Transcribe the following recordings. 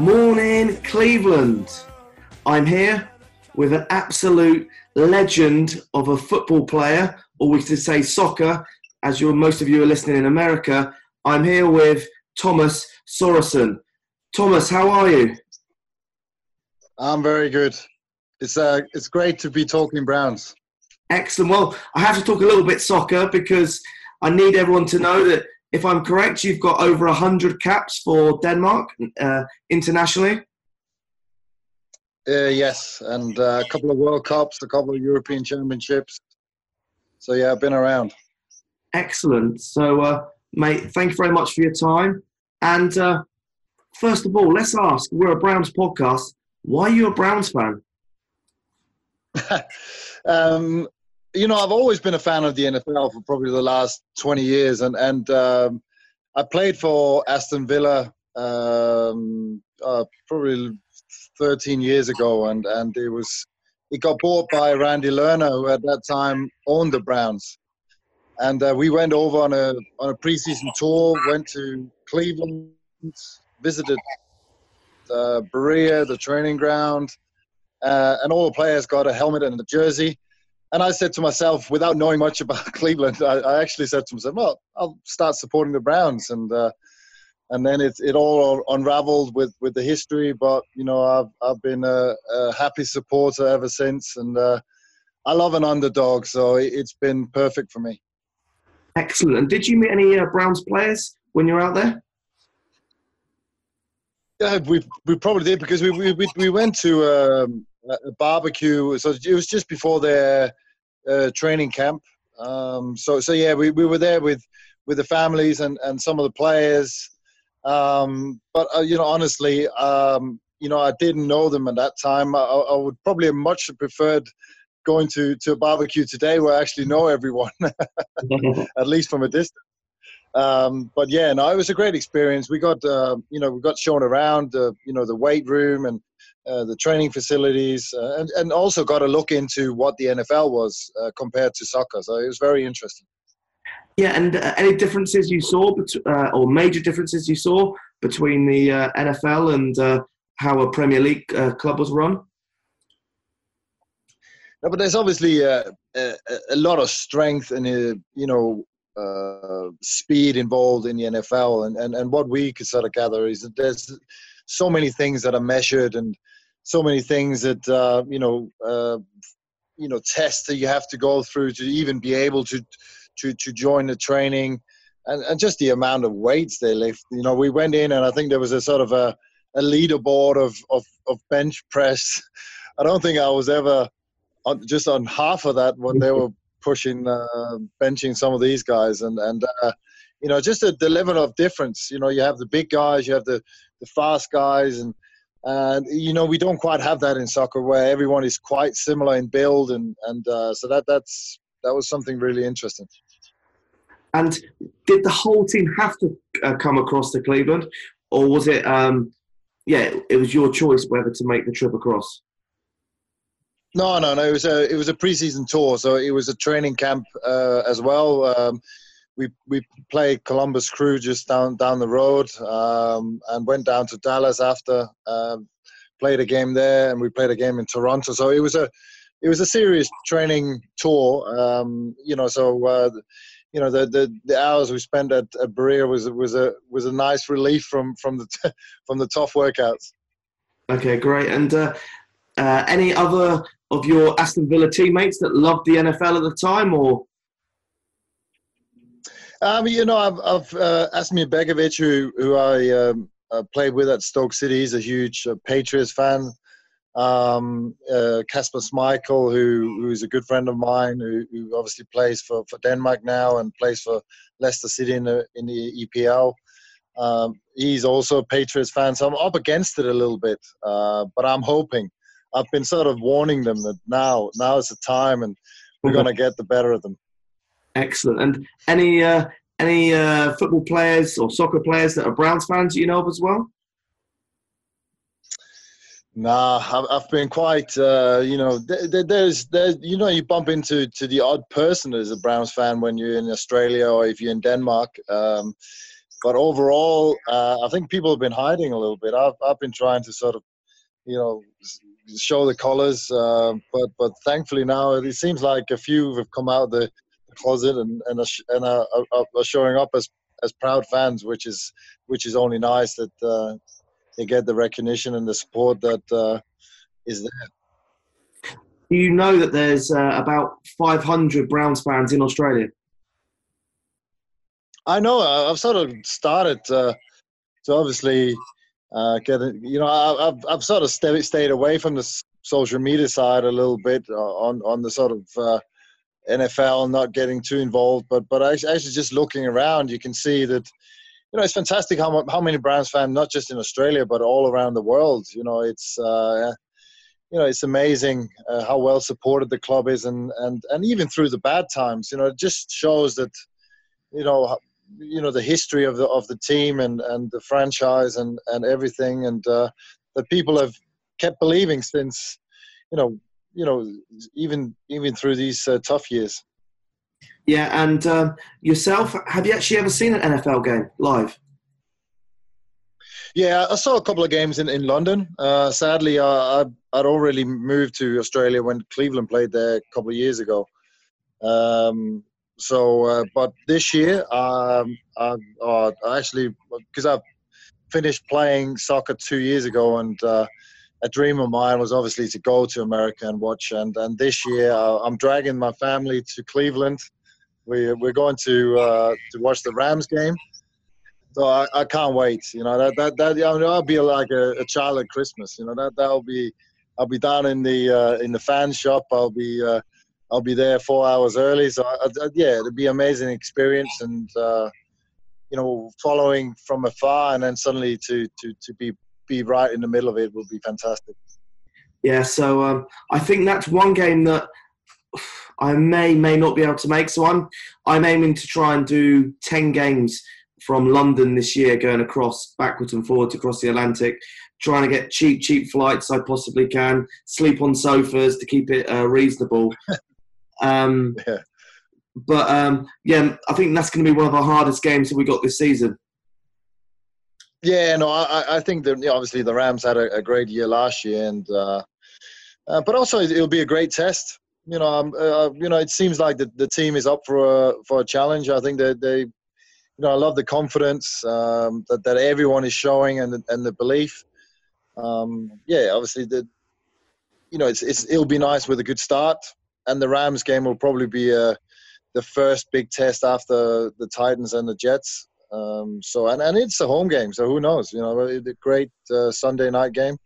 Morning, Cleveland. I'm here with an absolute legend of a football player, or we could say soccer, as you're, most of you are listening in America. I'm here with Thomas Sorensen. Thomas, how are you? I'm very good. It's uh, it's great to be talking Browns. Excellent. Well, I have to talk a little bit soccer because I need everyone to know that if I'm correct, you've got over 100 caps for Denmark uh, internationally. Uh, yes, and uh, a couple of World Cups, a couple of European Championships. So yeah, I've been around. Excellent. So, uh, mate, thank you very much for your time. And uh, first of all, let's ask we're a Browns podcast. Why are you a Browns fan? um, you know, I've always been a fan of the NFL for probably the last 20 years, and and um, I played for Aston Villa um, uh, probably 13 years ago, and and it was it got bought by Randy Lerner, who at that time owned the Browns, and uh, we went over on a on a preseason tour, went to Cleveland, visited uh, Berea, the training ground, uh, and all the players got a helmet and a jersey. And I said to myself, without knowing much about Cleveland, I, I actually said to myself, "Well, I'll start supporting the Browns." And uh, and then it it all unraveled with, with the history. But you know, I've I've been a, a happy supporter ever since, and uh, I love an underdog, so it, it's been perfect for me. Excellent. And did you meet any uh, Browns players when you were out there? Yeah, we we probably did because we we we went to um, a barbecue. So it was just before their uh, training camp. Um, so so yeah, we, we were there with with the families and and some of the players. Um, but uh, you know, honestly, um, you know, I didn't know them at that time. I, I would probably have much preferred going to to a barbecue today where I actually know everyone, at least from a distance. Um, but yeah, no, it was a great experience. We got, uh, you know, we got shown around, the you know, the weight room and uh, the training facilities, uh, and and also got a look into what the NFL was uh, compared to soccer. So it was very interesting. Yeah, and uh, any differences you saw, bet- uh, or major differences you saw between the uh, NFL and uh, how a Premier League uh, club was run? No, but there's obviously uh, a, a lot of strength and you know uh, speed involved in the NFL, and, and and what we could sort of gather is that there's so many things that are measured and so many things that uh, you know uh, you know tests that you have to go through to even be able to to to join the training, and and just the amount of weights they lift. You know, we went in and I think there was a sort of a a leaderboard of of, of bench press. I don't think I was ever on, just on half of that when they were pushing uh, benching some of these guys and and uh, you know just the, the level of difference you know you have the big guys you have the the fast guys and and you know we don't quite have that in soccer where everyone is quite similar in build and and uh, so that that's that was something really interesting And did the whole team have to uh, come across to Cleveland, or was it? Um, yeah, it was your choice whether to make the trip across. No, no, no. It was a it was a preseason tour, so it was a training camp uh, as well. Um, we we played Columbus Crew just down down the road, um, and went down to Dallas after. Um, played a game there, and we played a game in Toronto. So it was a it was a serious training tour. Um, you know, so uh, you know the, the the hours we spent at, at Berea was was a was a nice relief from from the from the tough workouts. Okay, great. And uh, uh, any other of your Aston Villa teammates that loved the NFL at the time, or Um, you know, I've, I've uh, Asmir Begovic, who who I um, uh, played with at Stoke City. He's a huge uh, Patriots fan. um, uh, Kasper Schmeichel, who who's a good friend of mine, who, who obviously plays for, for Denmark now and plays for Leicester City in the in the EPL. Um, he's also a Patriots fan, so I'm up against it a little bit. Uh, but I'm hoping. I've been sort of warning them that now now is the time, and we're going to get the better of them. Excellent. And any uh, any uh, football players or soccer players that are Browns fans you know of as well? Nah, I've, I've been quite, uh, you know, there's, there's, you know, you bump into to the odd person as a Browns fan when you're in Australia or if you're in Denmark. Um, but overall, uh, I think people have been hiding a little bit. I've, I've been trying to sort of, you know, show the colours, uh, but but thankfully now it seems like a few have come out of the closet and and are, and are, are showing up as as proud fans, which is which is only nice that uh, they get the recognition and the support that uh, is there. Do you know that there's uh, about 500 Browns fans in Australia? I know. I've sort of started uh, to obviously uh, get it. You know, I've I've sort of stayed stayed away from the social media side a little bit uh, on on the sort of uh, NFL, not getting too involved. But but actually, just looking around, you can see that you know, it's fantastic how how many Browns fans, not just in Australia but all around the world. You know, it's uh, you know, it's amazing uh, how well supported the club is, and and and even through the bad times, you know, it just shows that you know you know the history of the of the team and and the franchise and and everything, and uh, that people have kept believing since you know you know even even through these uh, tough years. Yeah, and um, yourself, have you actually ever seen an NFL game live? Yeah, I saw a couple of games in, in London. Uh, sadly, I, I'd already moved to Australia when Cleveland played there a couple of years ago. Um, so, uh, but this year, um, I, uh, actually, because I finished playing soccer two years ago, and uh, a dream of mine was obviously to go to America and watch. And, and this year, uh, I'm dragging my family to Cleveland we we're going to uh, to watch the Rams game. So I, I can't wait. You know that that that I mean, I'll be like a, a, child at Christmas. You know that that'll be I'll be down in the uh, in the fan shop. I'll be uh, I'll be there four hours early. So I, I, yeah, it'll be an amazing experience and uh, you know following from afar and then suddenly to to to be be right in the middle of it will be fantastic. Yeah, so um, I think that's one game that I may may not be able to make. So I'm I'm aiming to try and do ten games from London this year, going across backwards and forwards across the Atlantic, trying to get cheap cheap flights I possibly can, sleep on sofas to keep it uh, reasonable. um, yeah. But um, yeah, I think that's going to be one of the hardest games that we got this season. Yeah, no, I, I think that obviously the Rams had a, a great year last year, and uh, uh, but also it'll be a great test you know, um, uh, you know, it seems like the, the team is up for a for a challenge. I think that they, you know, I love the confidence um, that that everyone is showing and the, and the belief. Um, yeah, obviously the, you know, it's, it's it'll be nice with a good start, and the Rams game will probably be uh, the first big test after the Titans and the Jets. Um, so and, and it's a home game, so who knows? You know, the great uh, Sunday night game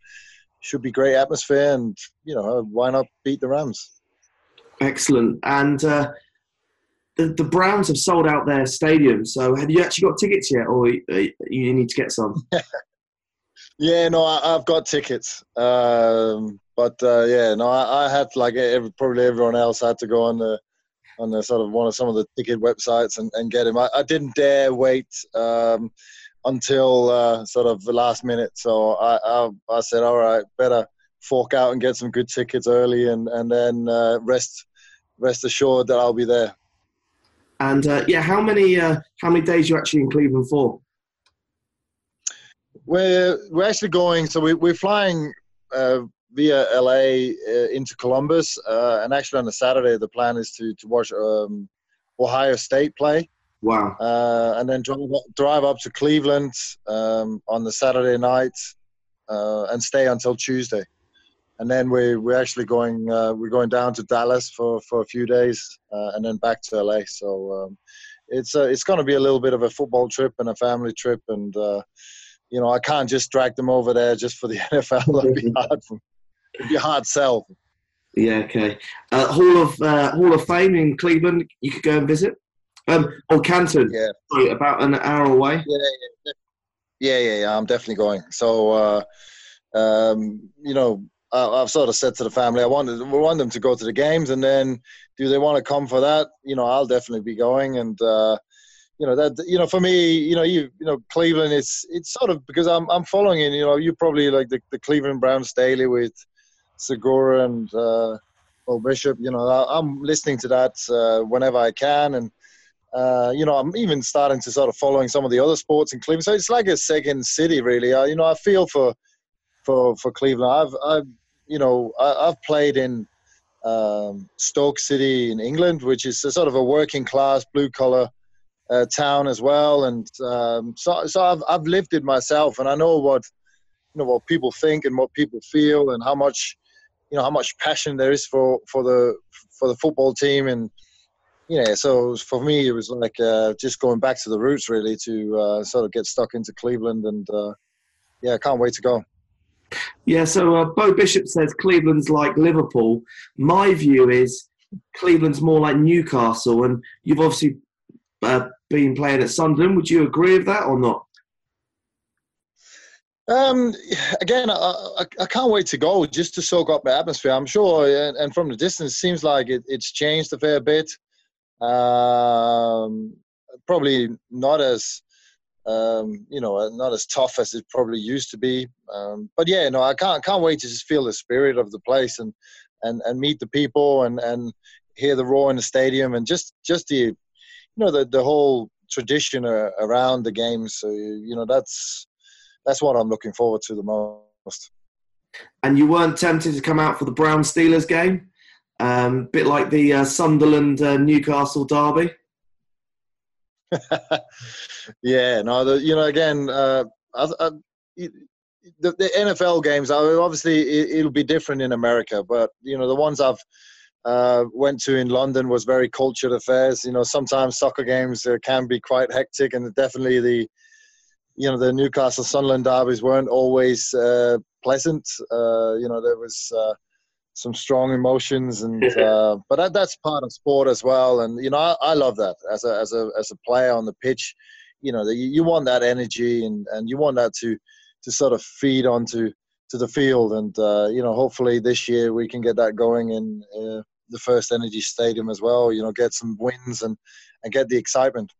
should be great atmosphere, and you know, why not beat the Rams? Excellent. And uh, the, the Browns have sold out their stadium. So have you actually got tickets yet, or you need to get some? yeah, no, I, have got tickets. Um, but uh, yeah, no, I, I had like every, probably everyone else had to go on the on the sort of one of some of the ticket websites and, and get them. I, I didn't dare wait um, until uh, sort of the last minute. So I, I, I said, all right, better fork out and get some good tickets early, and and then uh, rest rest assured that I'll be there. And uh, yeah, how many uh, how many days you actually in Cleveland for? We're we're actually going. So we, we're flying uh, via LA uh, into Columbus, uh, and actually on a Saturday the plan is to to watch um, Ohio State play. Wow! Uh, and then drive drive up to Cleveland um, on the Saturday night, and stay until Tuesday and then we we're actually going uh, we're going down to Dallas for, for a few days uh, and then back to LA. So um, it's uh, it's going to be a little bit of a football trip and a family trip, and uh, you know I can't just drag them over there just for the NFL. That'd be hard. For it'd be a hard sell. Yeah, okay. Uh, Hall of uh, Hall of Fame in Cleveland. You could go and visit. Um, or Canton. Yeah. Sorry, about an hour away. Yeah, yeah, yeah, yeah, yeah. I'm definitely going. So, uh, um, you know, I, I've sort of said to the family, I wanted, we want them to go to the games, and then do they want to come for that? You know, I'll definitely be going, and uh, you know that, you know, for me, you know, you, you know, Cleveland, it's, it's sort of because I'm, I'm following in. You know, you probably like the, the Cleveland Browns daily with Zegura and uh, Beau Bishop. You know, I, I'm listening to that uh, whenever I can, and uh, you know, I'm even starting to sort of following some of the other sports in Cleveland. So it's like a second city, really. I, you know, I feel for for for Cleveland. I've I've you know I, have played in um, Stoke City in England, which is a sort of a working class blue collar uh, town as well, and um, so so I've I've lived it myself, and I know what you know what people think and what people feel, and how much you know how much passion there is for for the for the football team and yeah, so for me, it was like uh, just going back to the roots, really, to uh, sort of get stuck into Cleveland, and uh, yeah, I can't wait to go. Yeah, so uh, Beau Bishop says Cleveland's like Liverpool. My view is Cleveland's more like Newcastle, and you've obviously uh, been playing at Sunderland. Would you agree with that or not? Um, again, I, I, I, can't wait to go just to soak up the atmosphere. I'm sure, and, and from the distance, seems like it, it's changed a fair bit. Um, probably not as um, you know not as tough as it probably used to be. Um, but yeah, no, I can't can't wait to just feel the spirit of the place and and and meet the people and and hear the roar in the stadium and just just the you know the the whole tradition around the games. So you know that's that's what I'm looking forward to the most. And you weren't tempted to come out for the Brown Steelers game? Um, bit like the uh, Sunderland uh, Newcastle derby. yeah, no, the, you know, again, uh, I, I, the, the, NFL games, I obviously, it, will be different in America, but you know, the ones I've uh, went to in London was very cultured affairs. You know, sometimes soccer games uh, can be quite hectic, and definitely the you know the Newcastle Sunderland derbies weren't always uh, pleasant. Uh, you know, there was uh, some strong emotions and uh, but that, that's part of sport as well and you know I, I, love that as a as a as a player on the pitch you know you, you want that energy and and you want that to to sort of feed onto to the field and uh, you know hopefully this year we can get that going in the FirstEnergy Stadium as well you know get some wins and and get the excitement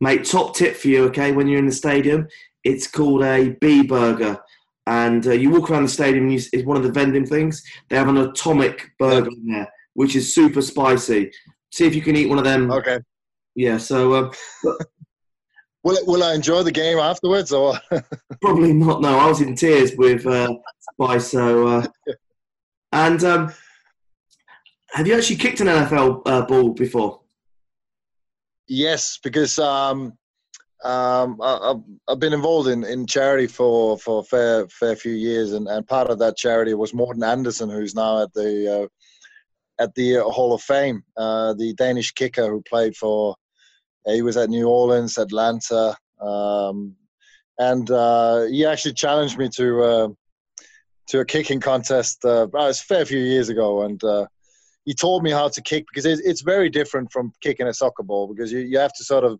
mate top tip for you okay when you're in the stadium it's called a b burger and uh, you walk around the stadium and you, it's one of the vending things. They have an atomic burger in there, which is super spicy. See if you can eat one of them. Okay. Yeah. So. Um, will Will I enjoy the game afterwards, or probably not? No, I was in tears with uh, spice. So. Uh, and um, have you actually kicked an NFL uh, ball before? Yes, because um, um, I, have been involved in, in charity for, for a fair fair few years, and, and part of that charity was Morten Andersen, who's now at the uh, at the Hall of Fame, uh, the Danish kicker who played for. Uh, he was at New Orleans, Atlanta, um, and uh, he actually challenged me to uh, to a kicking contest. Uh, it was a fair few years ago, and he taught me how to kick because it's, it's very different from kicking a soccer ball because you, you have to sort of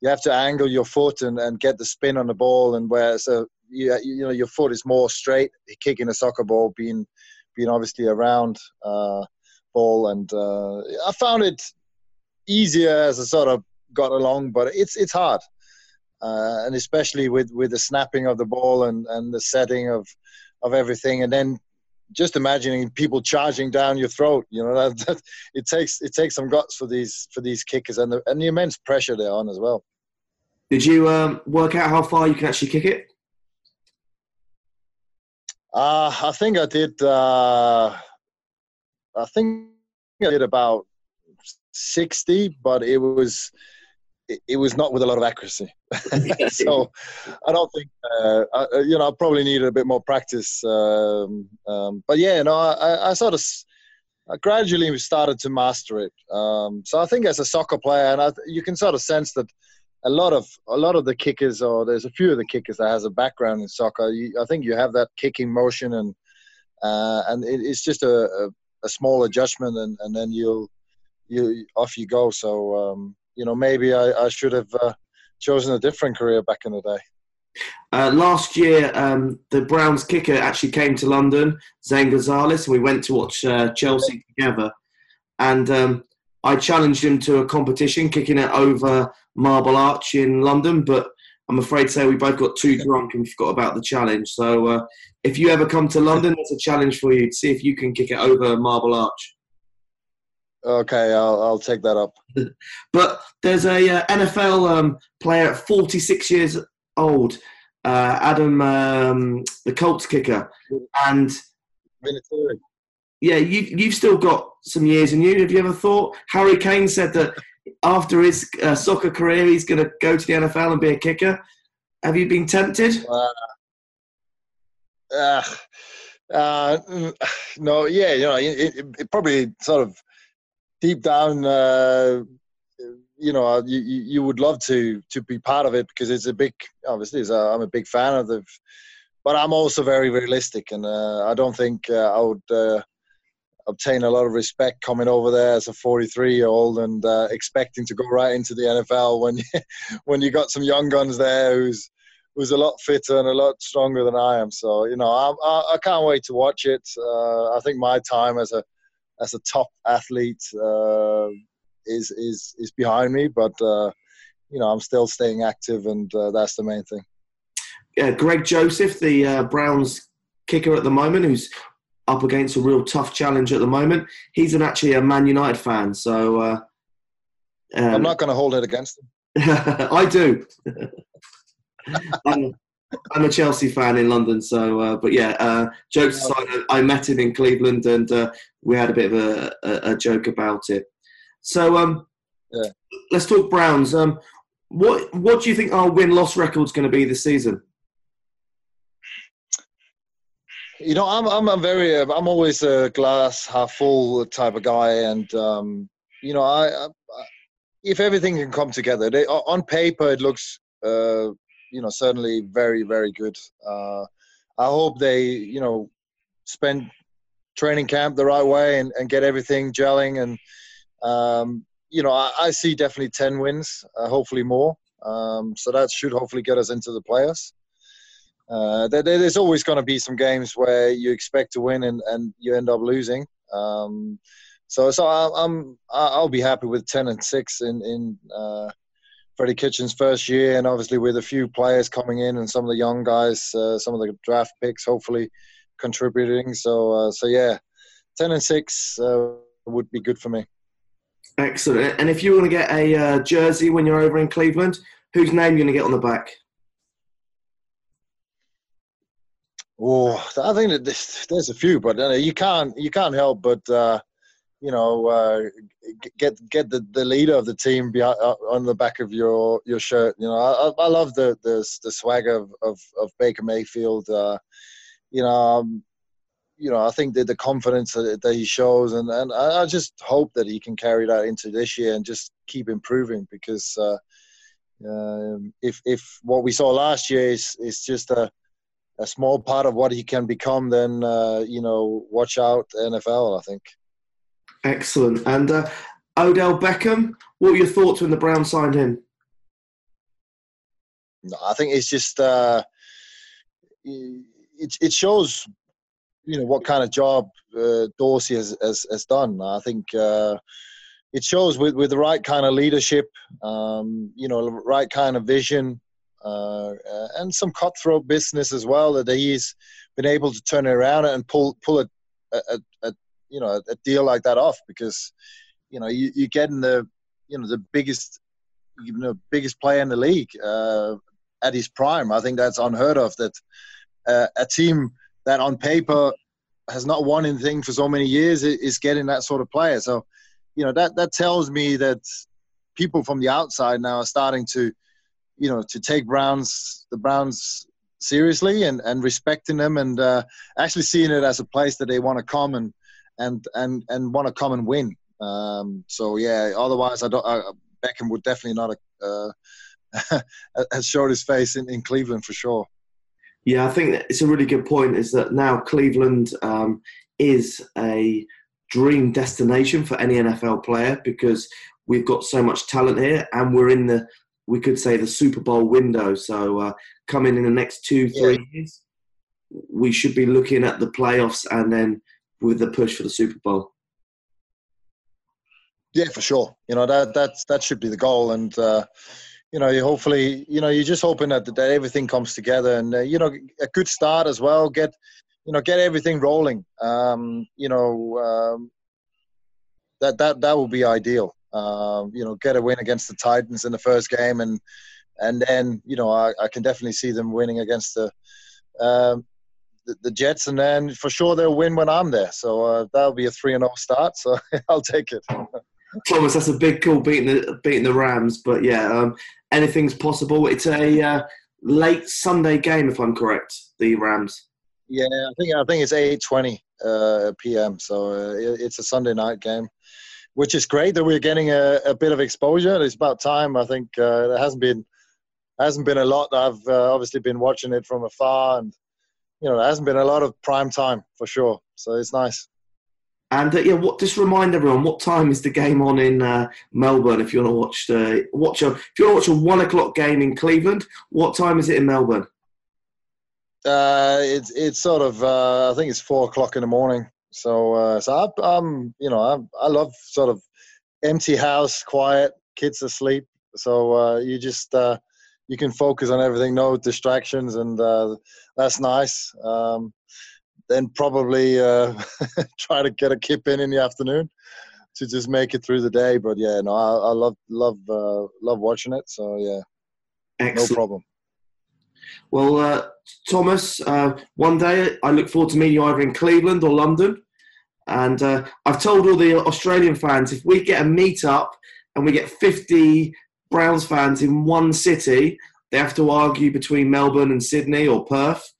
you have to angle your foot and, and get the spin on the ball and where so you, you know your foot is more straight kicking a soccer ball being being obviously a round uh, ball and uh, I found it easier as I sort of got along but it's it's hard. Uh, and especially with with the snapping of the ball and and the setting of of everything and then just imagining people charging down your throat you know that, that, it takes it takes some guts for these for these kickers and the, and the immense pressure they're on as well. Did you um, work out how far you can actually kick it? Uh, i think i did uh, i think i did about 60 but it was it, it was not with a lot of accuracy. so I don't think, uh, I, uh, you know, I probably needed a bit more practice. Um, um, but yeah, no, I, I sort of I gradually started to master it. Um, so I think as a soccer player, and I, you can sort of sense that a lot of a lot of the kickers, or there's a few of the kickers that has a background in soccer. You, I think you have that kicking motion and uh, and it, it's just a, a, a, small adjustment, and, and then you'll you off you go. So um, you know, maybe I, I should have uh, chosen a different career back in the day. Uh, last year, um, the Browns kicker actually came to London, Zane Gonzalez, and we went to watch uh, Chelsea together. And um, I challenged him to a competition, kicking it over Marble Arch in London, but I'm afraid to say we both got too drunk and forgot about the challenge. So uh, if you ever come to London, it's a challenge for you to see if you can kick it over Marble Arch. Okay, I'll, I'll take that up. but there's a uh, NFL um, player at 46 years old, uh, Adam, um, the Colts kicker, and yeah, you, you've still got some years in you. Have you ever thought? Harry Kane said that after his uh, soccer career, he's going to go to the NFL and be a kicker. Have you been tempted? Uh, uh, no, yeah, you know, it, it, it, probably sort of deep down, uh, you know, you, you would love to to be part of it because it's a big, obviously, I'm a big fan of the, but I'm also very realistic, and uh, I don't think uh, I would uh, obtain a lot of respect coming over there as a 43 year old and uh, expecting to go right into the NFL when you, when you got some young guns there who's who's a lot fitter and a lot stronger than I am. So you know, I, I, I can't wait to watch it. Uh, I think my time as a as a top athlete uh, is is is behind me, but uh, you know, I'm still staying active, and uh, that's the main thing. Yeah, Greg Joseph, the uh, Browns kicker at the moment, who's up against a real tough challenge at the moment. He's an, actually a Man United fan, so uh, um, I'm not going to hold it against him. I do. I'm, I'm, a Chelsea fan in London, so uh, but yeah, uh, jokes aside, I met him in Cleveland, and uh, we had a bit of a, a, a joke about it. So um, yeah. let's talk Browns. Um, what what do you think our win loss record is going to be this season? you know, I'm I'm a very I'm always a glass half full type of guy, and um, you know, I, I, if everything can come together, they, on paper it looks uh, you know certainly very very good. Uh, I hope they you know spend training camp the right way and, and get everything gelling, and um, you know, I, I, see definitely ten wins, uh, hopefully more. Um, so that should hopefully get us into the playoffs uh, there, there's always going to be some games where you expect to win and, and you end up losing. Um, so so I, am I'll be happy with ten and six in in uh, Freddie Kitchens' first year, and obviously with a few players coming in and some of the young guys, uh, some of the draft picks, hopefully contributing. So uh, so yeah, ten and six uh, would be good for me. Excellent. And if you want to get a uh, jersey when you're over in Cleveland, whose name are you going to get on the back? Oh, I think that there's, there's a few, but uh, you can't you can't help but uh, you know uh, get get the, the leader of the team behind, uh, on the back of your, your shirt. You know, I, I love the the, the swagger of, of, of Baker Mayfield. Uh, you know, um, you know, I think that the confidence that, that he shows, and, and I, just hope that he can carry that into this year and just keep improving because uh, um, if if what we saw last year is is just a a small part of what he can become, then uh, you know, watch out NFL. I think. Excellent. And uh, Odell Beckham, what were your thoughts when the Browns signed him? No, I think it's just uh, it it shows you know what kind of job uh, Dorsey has, has, has done. I think uh, it shows with with the right kind of leadership, um, you know, right kind of vision. Uh, and some cutthroat business as well that he's been able to turn it around and pull pull a, a, a you know a deal like that off because you know you, you're getting the you know the biggest you know biggest player in the league uh, at his prime. I think that's unheard of. That uh, a team that on paper has not won anything for so many years is getting that sort of player. So you know that that tells me that people from the outside now are starting to you know to take Browns the Browns seriously and, and respecting them and uh, actually seeing it as a place that they want to come and and and, and want to come and win. Um, so yeah, otherwise I don't. I, Beckham would definitely not uh, have showed his face in, in Cleveland for sure. Yeah, I think it's a really good point. Is that now Cleveland um, is a dream destination for any NFL player because we've got so much talent here, and we're in the we could say the Super Bowl window. So uh, coming in the next two three Yeah. years, we should be looking at the playoffs and then with the push for the Super Bowl. Yeah, for sure. You know that that's that should be the goal, and uh, you know, you hopefully, you know, you're just hoping that that everything comes together, and uh, you know, a good start as well. Get, you know, get everything rolling. Um, you know, um, that that that will be ideal. Um, you know, get a win against the Titans in the first game, and and then you know, I, I can definitely see them winning against the. Um, the, the Jets, and then for sure they'll win when I'm there. So uh, that'll be a three and zero start. So I'll take it. Thomas, that's a big call beating the beating the Rams, but yeah, um, anything's possible. It's a uh, late Sunday game, if I'm correct. The Rams. Yeah, I think I think it's eight twenty uh, p.m. So uh, it- it's a Sunday night game, which is great that we're getting a, a bit of exposure. It's about time. I think uh, there hasn't been hasn't been a lot. I've uh, obviously been watching it from afar, and you know there hasn't been a lot of prime time for sure. So it's nice. And uh, yeah, what just remind everyone what time is the game on in uh, Melbourne? If you want to watch the watch a if you want to watch a one o'clock game in Cleveland, what time is it in Melbourne? Uh, it's it's sort of uh, I think it's four o'clock in the morning. So uh, so I, I'm you know I I love sort of empty house, quiet, kids asleep. So uh, you just uh, you can focus on everything, no distractions, and uh, that's nice. Um, then probably uh, try to get a kip in in the afternoon to just make it through the day. But yeah, no, I, I love love uh, love watching it. So yeah, no problem. Well, uh, Thomas, uh, one day I look forward to meeting you either in Cleveland or London. And uh, I've told all the Australian fans if we get a meet up and we get 50 Browns fans in one city, they have to argue between Melbourne and Sydney or Perth.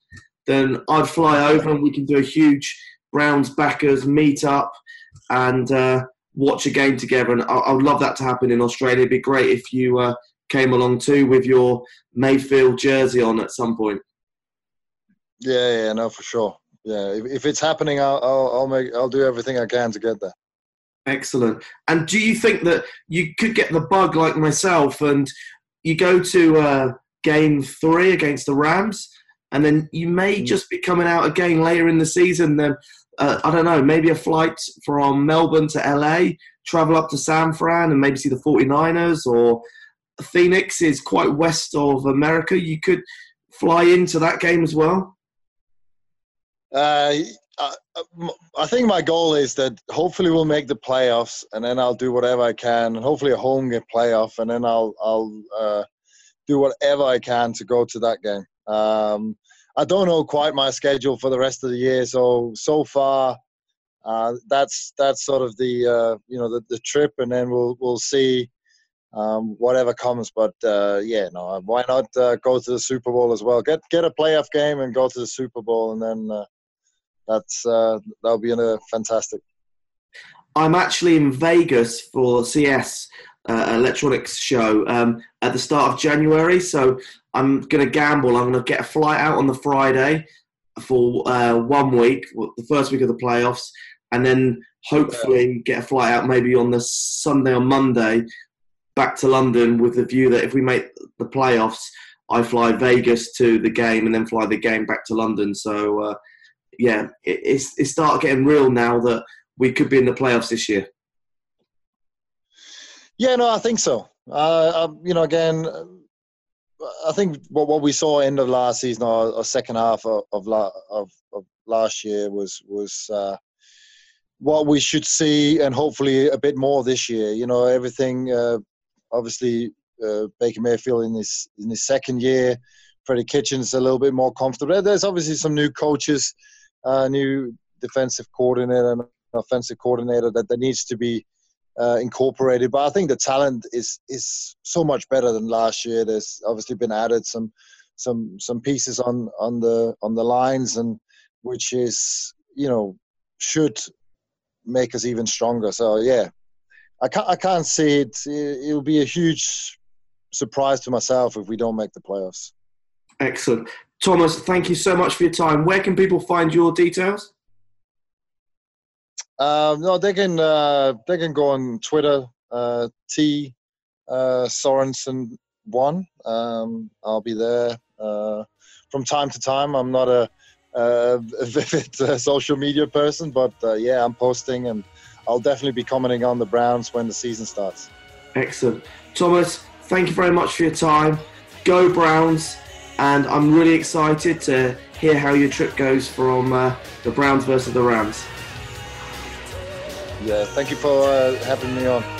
Then I'd fly over and we can do a huge Browns backers meet up and uh, watch a game together. And I, would love that to happen in Australia. It'd be great if you uh, came along too with your Mayfield jersey on at some point. Yeah, yeah, no, for sure. Yeah, if, if it's happening, I'll, I'll I'll make I'll do everything I can to get there. Excellent. And do you think that you could get the bug like myself and you go to uh, game three against the Rams and then you may Mm. just be coming out again later in the season? Then, uh, I don't know, maybe a flight from Melbourne to LA, travel up to San Fran and maybe see the 49ers or Phoenix is quite west of America. You could fly into that game as well. Uh, I, think my goal is that hopefully we'll make the playoffs, and then I'll do whatever I can, and hopefully a home game playoff, and then I'll I'll uh, do whatever I can to go to that game. Um, I don't know quite my schedule for the rest of the year, so so far. Uh, that's that's sort of the uh, you know the, the trip, and then we'll we'll see um, whatever comes. But uh, yeah, no, why not uh, go to the Super Bowl as well? Get get a playoff game and go to the Super Bowl, and then uh, that's uh, that'll be uh, fantastic. I'm actually in Vegas for CES uh, electronics show um, at the start of January. So I'm going to gamble. I'm going to get a flight out on the Friday for uh, one week, the first week of the playoffs, and then hopefully get a flight out maybe on the Sunday or Monday back to London with the view that if we make the playoffs, I fly Vegas to the game and then fly the game back to London. So uh, yeah, it, it's it started getting real now that we could be in the playoffs this year. Yeah, no, I think so. Uh, um, you know, again, I think what what we saw end of last season or, or second half of of, of of last year was was uh, what we should see, and hopefully a bit more this year. You know, everything. Uh, obviously, uh, Baker Mayfield in his in his second year. Freddie Kitchens a little bit more comfortable. There's obviously some new coaches, uh, new defensive coordinator and offensive coordinator that, that needs to be uh, incorporated. But I think the talent is is so much better than last year. There's obviously been added some some some pieces on on the on the lines and which is you know should make us even stronger. So yeah, I can't I can't see it. It will be a huge surprise to myself if we don't make the playoffs. Excellent. Thomas, thank you so much for your time. Where can people find your details? Um, no, they can uh, they can go on Twitter. Uh, T uh, Sorensen one. Um, I'll be there uh, from time to time. I'm not a, a vivid uh, social media person, but uh, yeah, I'm posting and I'll definitely be commenting on the Browns when the season starts. Excellent. Thomas, thank you very much for your time. Go Browns. And I'm really excited to hear how your trip goes from uh, the Browns versus the Rams. Yeah, thank you for uh, having me on.